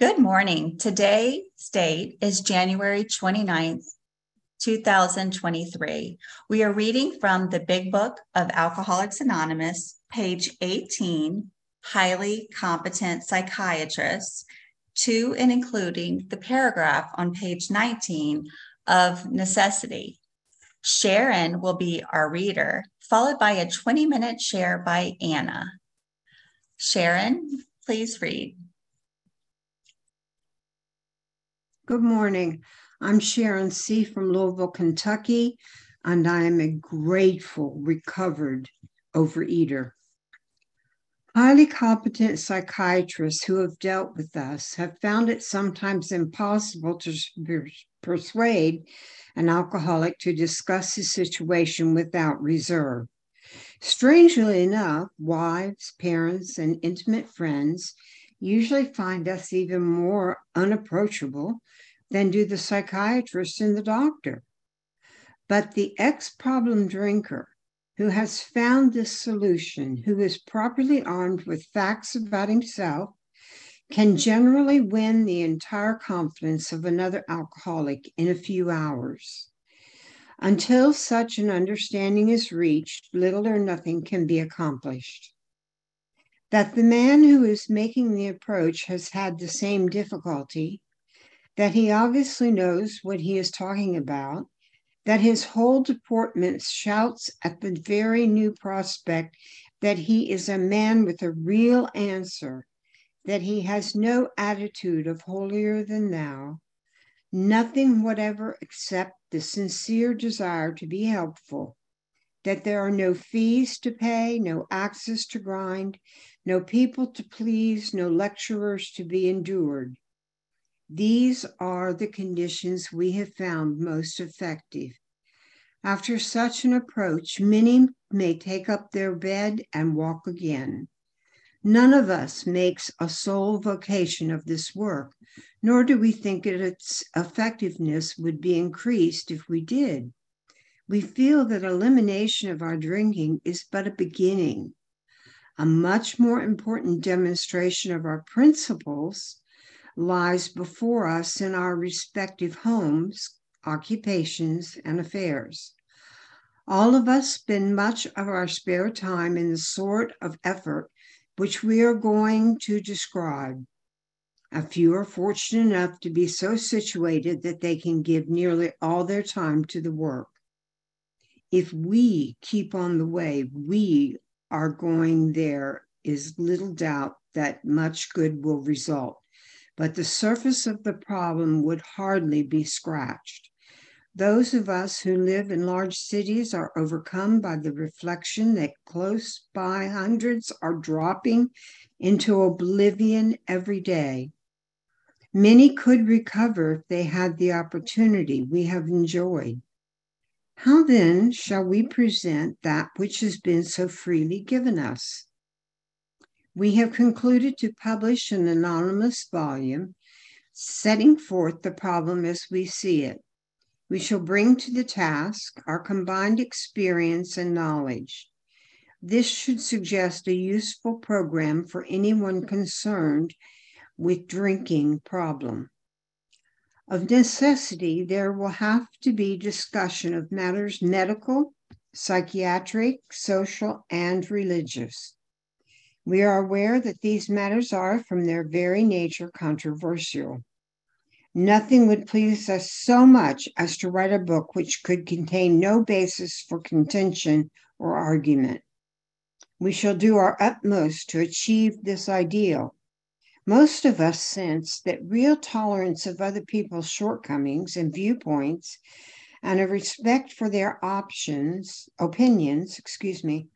Good morning. Today's date is January 29th, 2023. We are reading from the Big Book of Alcoholics Anonymous, page 18, Highly Competent Psychiatrists, to and including the paragraph on page 19 of Necessity. Sharon will be our reader, followed by a 20 minute share by Anna. Sharon, please read. Good morning. I'm Sharon C. from Louisville, Kentucky, and I am a grateful, recovered overeater. Highly competent psychiatrists who have dealt with us have found it sometimes impossible to persuade an alcoholic to discuss his situation without reserve. Strangely enough, wives, parents, and intimate friends usually find us even more unapproachable than do the psychiatrist and the doctor. But the ex problem drinker who has found this solution, who is properly armed with facts about himself, can generally win the entire confidence of another alcoholic in a few hours. Until such an understanding is reached, little or nothing can be accomplished. That the man who is making the approach has had the same difficulty that he obviously knows what he is talking about, that his whole deportment shouts at the very new prospect that he is a man with a real answer, that he has no attitude of holier than thou, nothing whatever except the sincere desire to be helpful, that there are no fees to pay, no axes to grind, no people to please, no lecturers to be endured these are the conditions we have found most effective. After such an approach, many may take up their bed and walk again. None of us makes a sole vocation of this work, nor do we think its effectiveness would be increased if we did. We feel that elimination of our drinking is but a beginning. A much more important demonstration of our principles lies before us in our respective homes, occupations, and affairs. All of us spend much of our spare time in the sort of effort which we are going to describe. A few are fortunate enough to be so situated that they can give nearly all their time to the work. If we keep on the way we are going, there is little doubt that much good will result but the surface of the problem would hardly be scratched. Those of us who live in large cities are overcome by the reflection that close by hundreds are dropping into oblivion every day. Many could recover if they had the opportunity we have enjoyed. How then shall we present that which has been so freely given us? we have concluded to publish an anonymous volume setting forth the problem as we see it. We shall bring to the task our combined experience and knowledge. This should suggest a useful program for anyone concerned with drinking problem. Of necessity, there will have to be discussion of matters medical, psychiatric, social, and religious. We are aware that these matters are, from their very nature, controversial. Nothing would please us so much as to write a book which could contain no basis for contention or argument. We shall do our utmost to achieve this ideal. Most of us sense that real tolerance of other people's shortcomings and viewpoints and a respect for their options, opinions, excuse me,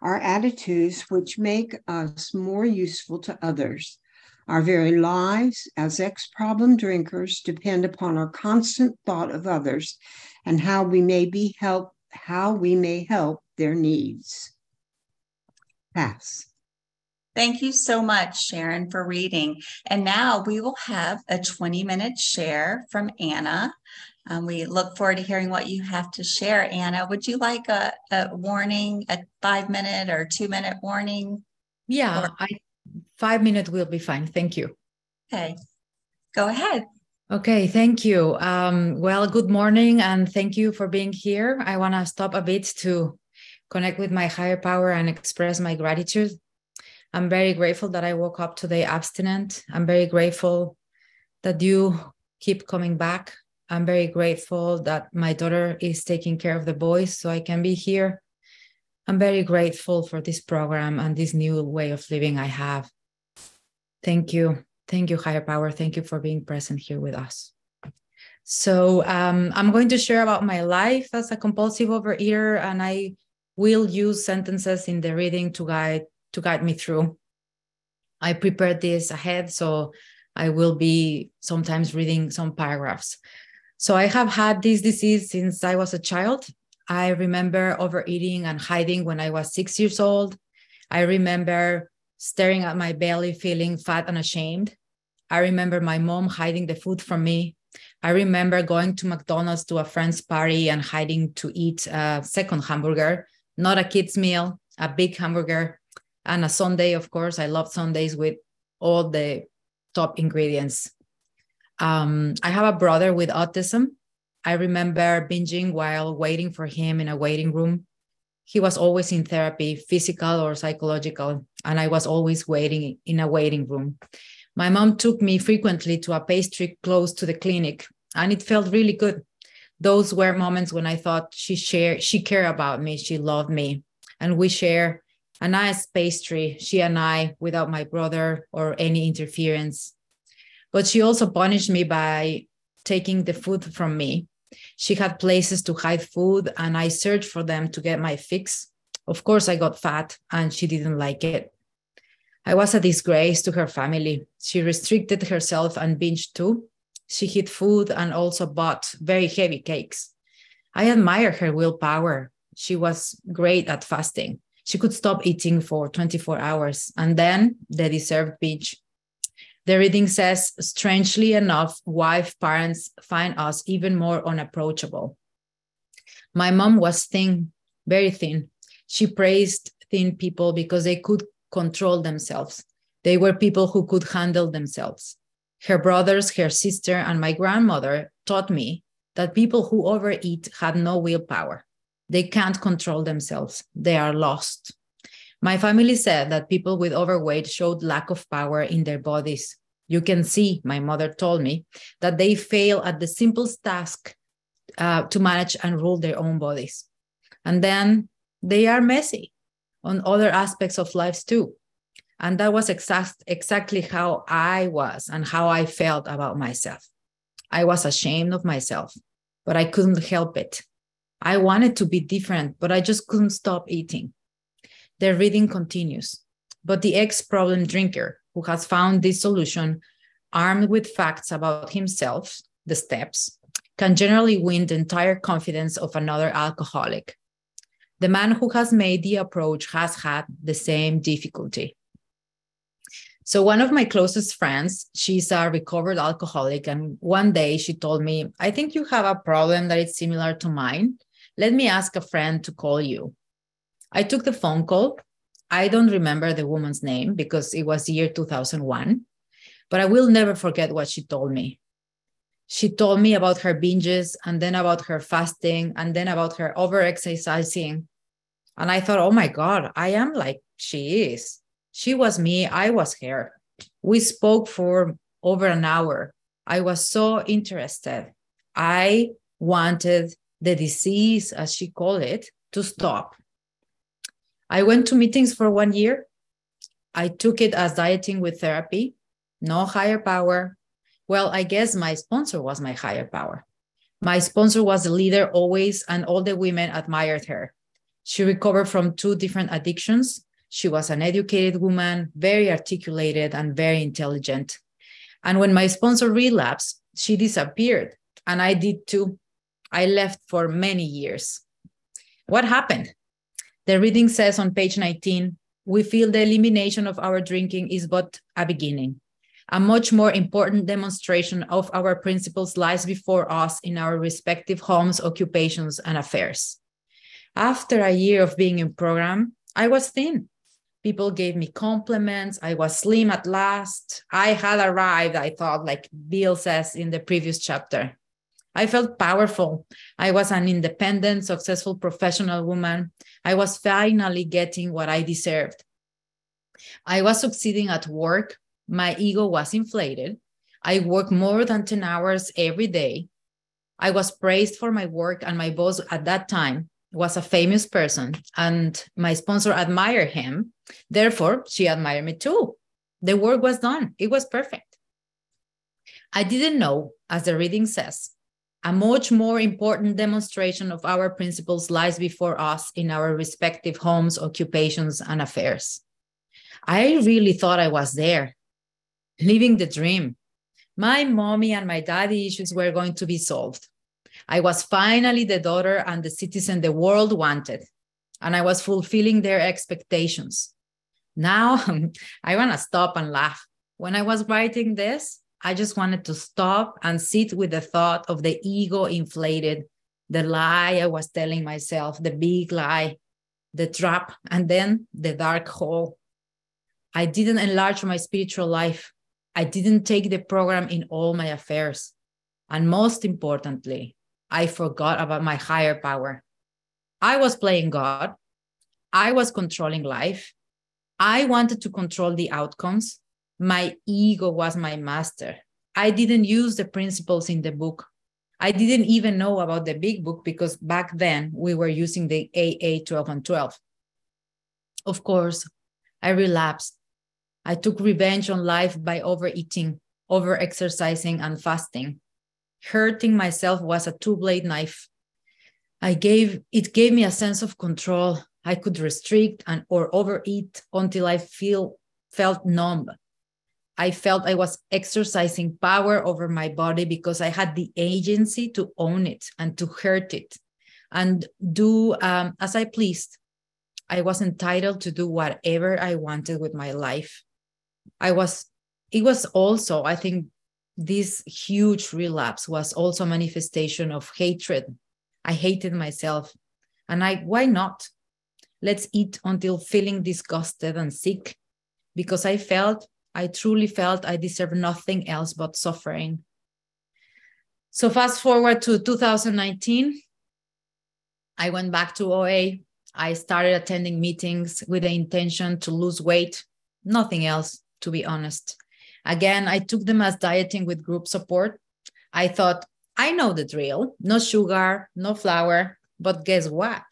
are attitudes which make us more useful to others. Our very lives as ex problem drinkers depend upon our constant thought of others and how we may be help how we may help their needs. Pass. Thank you so much, Sharon, for reading. And now we will have a 20 minute share from Anna. Um, we look forward to hearing what you have to share. Anna, would you like a, a warning, a five minute or two minute warning? Yeah, or- I, five minutes will be fine. Thank you. Okay. Go ahead. Okay, thank you. Um, well, good morning and thank you for being here. I want to stop a bit to connect with my higher power and express my gratitude. I'm very grateful that I woke up today abstinent. I'm very grateful that you keep coming back. I'm very grateful that my daughter is taking care of the boys so I can be here. I'm very grateful for this program and this new way of living I have. Thank you. Thank you, higher power. Thank you for being present here with us. So, um, I'm going to share about my life as a compulsive overeater, and I will use sentences in the reading to guide to guide me through. I prepared this ahead, so I will be sometimes reading some paragraphs. So I have had this disease since I was a child. I remember overeating and hiding when I was six years old. I remember staring at my belly, feeling fat and ashamed. I remember my mom hiding the food from me. I remember going to McDonald's to a friend's party and hiding to eat a second hamburger, not a kid's meal, a big hamburger, and a sundae. Of course, I love sundaes with all the top ingredients. Um, I have a brother with autism. I remember binging while waiting for him in a waiting room. He was always in therapy, physical or psychological, and I was always waiting in a waiting room. My mom took me frequently to a pastry close to the clinic, and it felt really good. Those were moments when I thought she shared, she cared about me, she loved me, and we share a nice pastry, she and I, without my brother or any interference. But she also punished me by taking the food from me she had places to hide food, and I searched for them to get my fix. Of course, I got fat, and she didn't like it. I was a disgrace to her family. She restricted herself and binged too. She hid food and also bought very heavy cakes. I admire her willpower. She was great at fasting. She could stop eating for 24 hours and then the deserved binge. The reading says, strangely enough, wife parents find us even more unapproachable. My mom was thin, very thin. She praised thin people because they could control themselves. They were people who could handle themselves. Her brothers, her sister, and my grandmother taught me that people who overeat had no willpower. They can't control themselves, they are lost. My family said that people with overweight showed lack of power in their bodies. You can see, my mother told me, that they fail at the simplest task uh, to manage and rule their own bodies. And then they are messy on other aspects of lives too. And that was exact, exactly how I was and how I felt about myself. I was ashamed of myself, but I couldn't help it. I wanted to be different, but I just couldn't stop eating. The reading continues. But the ex problem drinker who has found this solution, armed with facts about himself, the steps, can generally win the entire confidence of another alcoholic. The man who has made the approach has had the same difficulty. So, one of my closest friends, she's a recovered alcoholic. And one day she told me, I think you have a problem that is similar to mine. Let me ask a friend to call you. I took the phone call. I don't remember the woman's name because it was the year 2001, but I will never forget what she told me. She told me about her binges and then about her fasting and then about her over exercising. And I thought, oh my God, I am like she is. She was me, I was her. We spoke for over an hour. I was so interested. I wanted the disease, as she called it, to stop. I went to meetings for one year. I took it as dieting with therapy, no higher power. Well, I guess my sponsor was my higher power. My sponsor was the leader always, and all the women admired her. She recovered from two different addictions. She was an educated woman, very articulated, and very intelligent. And when my sponsor relapsed, she disappeared, and I did too. I left for many years. What happened? The reading says on page 19 we feel the elimination of our drinking is but a beginning. A much more important demonstration of our principles lies before us in our respective homes, occupations, and affairs. After a year of being in program, I was thin. People gave me compliments. I was slim at last. I had arrived, I thought, like Bill says in the previous chapter. I felt powerful. I was an independent, successful professional woman. I was finally getting what I deserved. I was succeeding at work. My ego was inflated. I worked more than 10 hours every day. I was praised for my work, and my boss at that time was a famous person, and my sponsor admired him. Therefore, she admired me too. The work was done, it was perfect. I didn't know, as the reading says, a much more important demonstration of our principles lies before us in our respective homes, occupations, and affairs. I really thought I was there, living the dream. My mommy and my daddy issues were going to be solved. I was finally the daughter and the citizen the world wanted, and I was fulfilling their expectations. Now I want to stop and laugh. When I was writing this, I just wanted to stop and sit with the thought of the ego inflated, the lie I was telling myself, the big lie, the trap, and then the dark hole. I didn't enlarge my spiritual life. I didn't take the program in all my affairs. And most importantly, I forgot about my higher power. I was playing God. I was controlling life. I wanted to control the outcomes. My ego was my master. I didn't use the principles in the book. I didn't even know about the big book because back then we were using the AA 12 and 12. Of course, I relapsed. I took revenge on life by overeating, overexercising, and fasting hurting myself was a two-blade knife. I gave it gave me a sense of control. I could restrict and or overeat until I feel felt numb. I felt I was exercising power over my body because I had the agency to own it and to hurt it and do um, as I pleased. I was entitled to do whatever I wanted with my life. I was, it was also, I think, this huge relapse was also a manifestation of hatred. I hated myself. And I, why not? Let's eat until feeling disgusted and sick because I felt, I truly felt I deserved nothing else but suffering. So, fast forward to 2019, I went back to OA. I started attending meetings with the intention to lose weight, nothing else, to be honest. Again, I took them as dieting with group support. I thought, I know the drill no sugar, no flour. But guess what?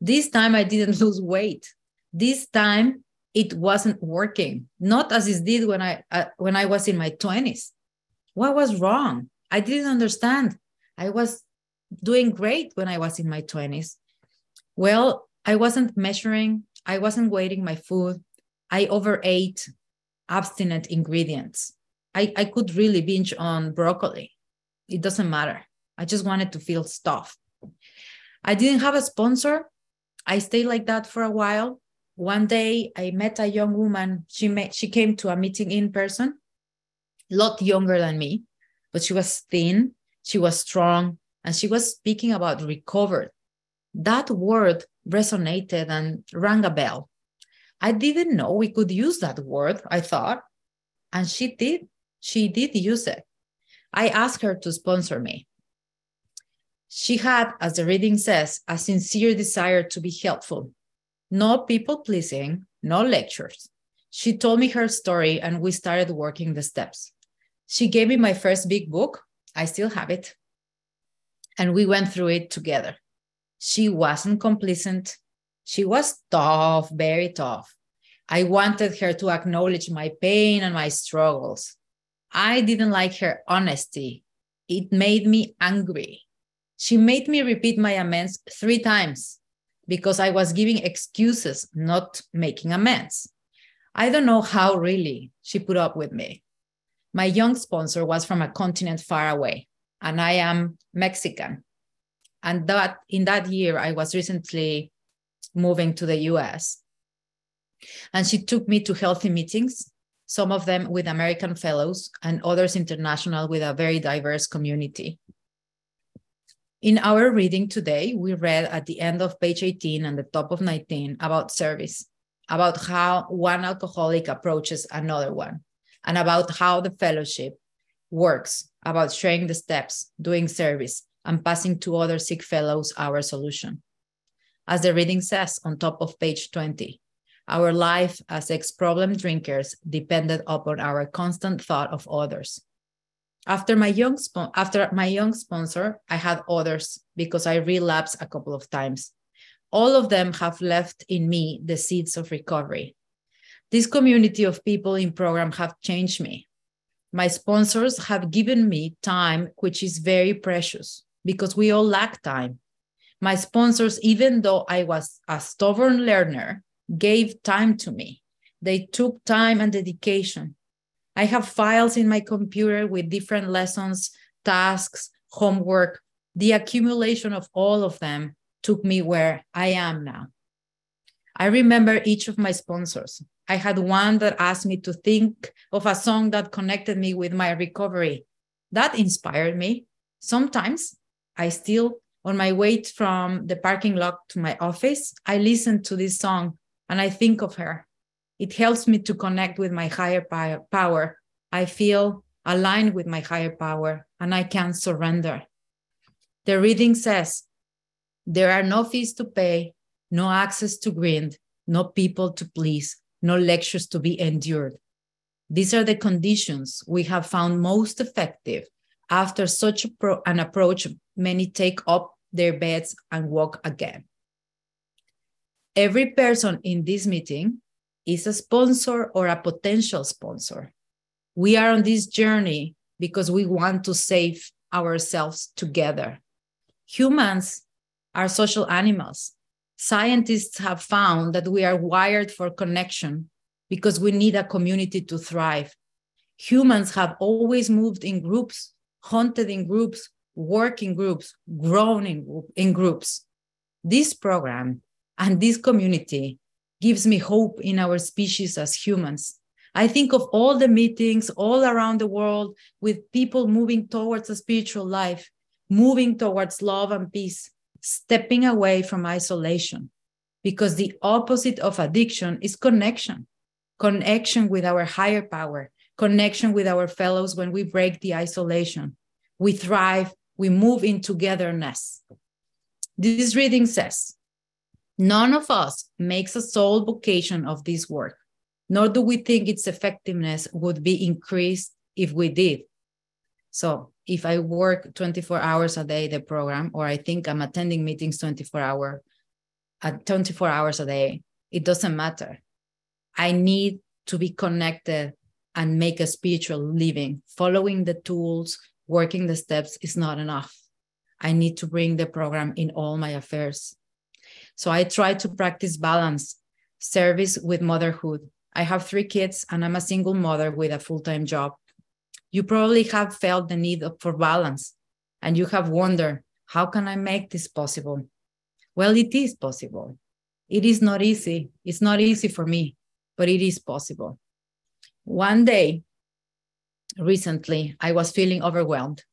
This time I didn't lose weight. This time it wasn't working, not as it did when I, uh, when I was in my 20s. What was wrong? I didn't understand. I was doing great when I was in my 20s. Well, I wasn't measuring, I wasn't weighing my food. I overate abstinent ingredients. I, I could really binge on broccoli. It doesn't matter. I just wanted to feel stuffed. I didn't have a sponsor. I stayed like that for a while. One day I met a young woman. She met, she came to a meeting in person, a lot younger than me, but she was thin, she was strong, and she was speaking about recovered. That word resonated and rang a bell. I didn't know we could use that word, I thought. And she did. She did use it. I asked her to sponsor me. She had, as the reading says, a sincere desire to be helpful. No people pleasing, no lectures. She told me her story and we started working the steps. She gave me my first big book. I still have it. And we went through it together. She wasn't complacent. She was tough, very tough. I wanted her to acknowledge my pain and my struggles. I didn't like her honesty. It made me angry. She made me repeat my amends three times because I was giving excuses, not making amends. I don't know how really she put up with me. My young sponsor was from a continent far away, and I am Mexican. And that in that year, I was recently moving to the US. And she took me to healthy meetings, some of them with American fellows and others international with a very diverse community. In our reading today, we read at the end of page 18 and the top of 19 about service. about how one alcoholic approaches another one, and about how the fellowship works, about sharing the steps, doing service, and passing to other sick fellows our solution. As the reading says on top of page 20, our life as ex problem drinkers depended upon our constant thought of others. After my young after my young sponsor, I had others because I relapsed a couple of times. All of them have left in me the seeds of recovery. This community of people in program have changed me. My sponsors have given me time, which is very precious because we all lack time. My sponsors, even though I was a stubborn learner, gave time to me. They took time and dedication. I have files in my computer with different lessons, tasks, homework. The accumulation of all of them took me where I am now. I remember each of my sponsors. I had one that asked me to think of a song that connected me with my recovery. That inspired me. Sometimes I still, on my way from the parking lot to my office, I listen to this song and I think of her. It helps me to connect with my higher power. I feel aligned with my higher power and I can surrender. The reading says there are no fees to pay, no access to grind, no people to please, no lectures to be endured. These are the conditions we have found most effective. After such an approach, many take up their beds and walk again. Every person in this meeting is a sponsor or a potential sponsor. We are on this journey because we want to save ourselves together. Humans are social animals. Scientists have found that we are wired for connection because we need a community to thrive. Humans have always moved in groups, hunted in groups, worked in groups, grown in, in groups. This program and this community gives me hope in our species as humans. I think of all the meetings all around the world with people moving towards a spiritual life, moving towards love and peace, stepping away from isolation. Because the opposite of addiction is connection connection with our higher power, connection with our fellows when we break the isolation. We thrive, we move in togetherness. This reading says, None of us makes a sole vocation of this work, nor do we think its effectiveness would be increased if we did. So if I work 24 hours a day, the program, or I think I'm attending meetings 24 hour at uh, 24 hours a day, it doesn't matter. I need to be connected and make a spiritual living. Following the tools, working the steps is not enough. I need to bring the program in all my affairs. So I try to practice balance, service with motherhood. I have three kids and I'm a single mother with a full time job. You probably have felt the need for balance and you have wondered, how can I make this possible? Well, it is possible. It is not easy. It's not easy for me, but it is possible. One day, recently, I was feeling overwhelmed.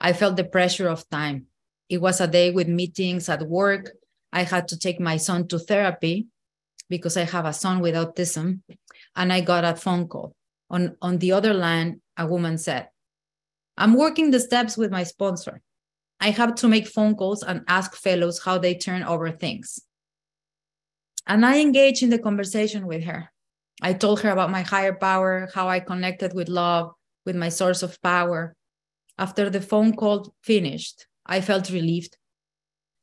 I felt the pressure of time. It was a day with meetings at work I had to take my son to therapy because I have a son with autism. And I got a phone call. On, on the other line, a woman said, I'm working the steps with my sponsor. I have to make phone calls and ask fellows how they turn over things. And I engaged in the conversation with her. I told her about my higher power, how I connected with love, with my source of power. After the phone call finished, I felt relieved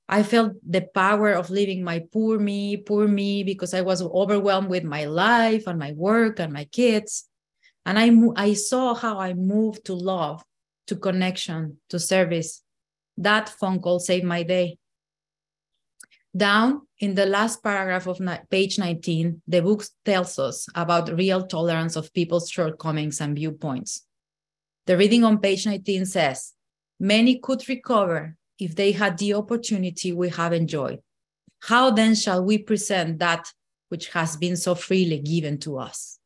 I felt the power of leaving my poor me, poor me, because I was overwhelmed with my life and my work and my kids. And I, I saw how I moved to love, to connection, to service. That phone call saved my day. Down in the last paragraph of page 19, the book tells us about real tolerance of people's shortcomings and viewpoints. The reading on page 19 says, Many could recover if they had the opportunity we have enjoyed? How then shall we present that which has been so freely given to us?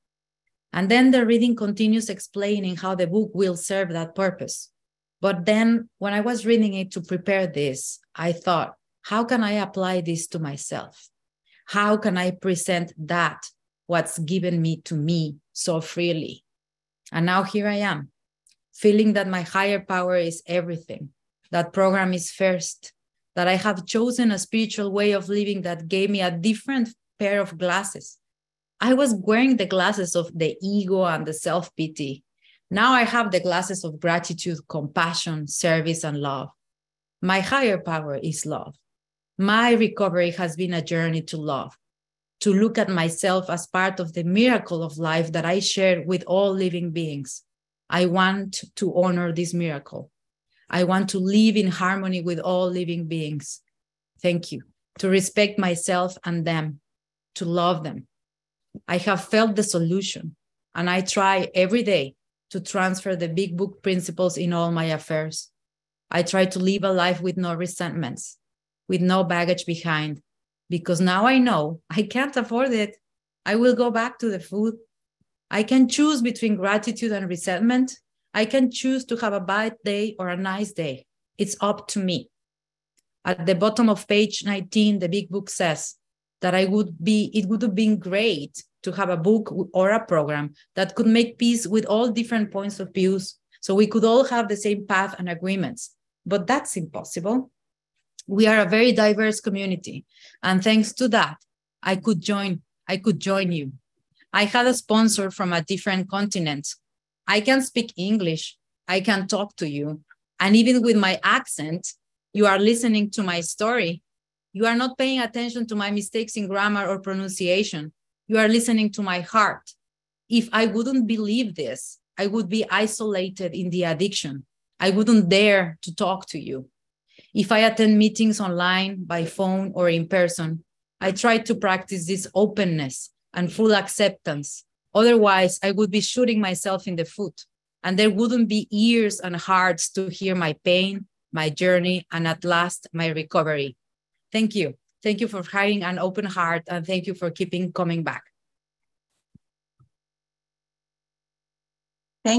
And then the reading continues explaining how the book will serve that purpose. But then when I was reading it to prepare this, I thought, how can I apply this to myself? How can I present that, what's given me to me so freely? And now here I am, feeling that my higher power is everything, that program is first, that I have chosen a spiritual way of living that gave me a different pair of glasses. I was wearing the glasses of the ego and the self pity. Now I have the glasses of gratitude, compassion, service, and love. My higher power is love. My recovery has been a journey to love, to look at myself as part of the miracle of life that I share with all living beings. I want to honor this miracle. I want to live in harmony with all living beings. Thank you. To respect myself and them, to love them. I have felt the solution, and I try every day to transfer the big book principles in all my affairs. I try to live a life with no resentments, with no baggage behind, because now I know I can't afford it. I will go back to the food. I can choose between gratitude and resentment, I can choose to have a bad day or a nice day. It's up to me. At the bottom of page 19, the big book says that I would be, it would have been great to have a book or a program that could make peace with all different points of views so we could all have the same path and agreements. But that's impossible. We are a very diverse community. And thanks to that, I could join, I could join you. I had a sponsor from a different continent I can speak English, I can talk to you. And even with my accent, you are listening to my story. You are not paying attention to my mistakes in grammar or pronunciation. You are listening to my heart. If I wouldn't believe this, I would be isolated in the addiction. I wouldn't dare to talk to you. If I attend meetings online, by phone, or in person, I try to practice this openness and full acceptance Otherwise, I would be shooting myself in the foot, and there wouldn't be ears and hearts to hear my pain, my journey, and at last, my recovery. Thank you. Thank you for having an open heart, and thank you for keeping coming back.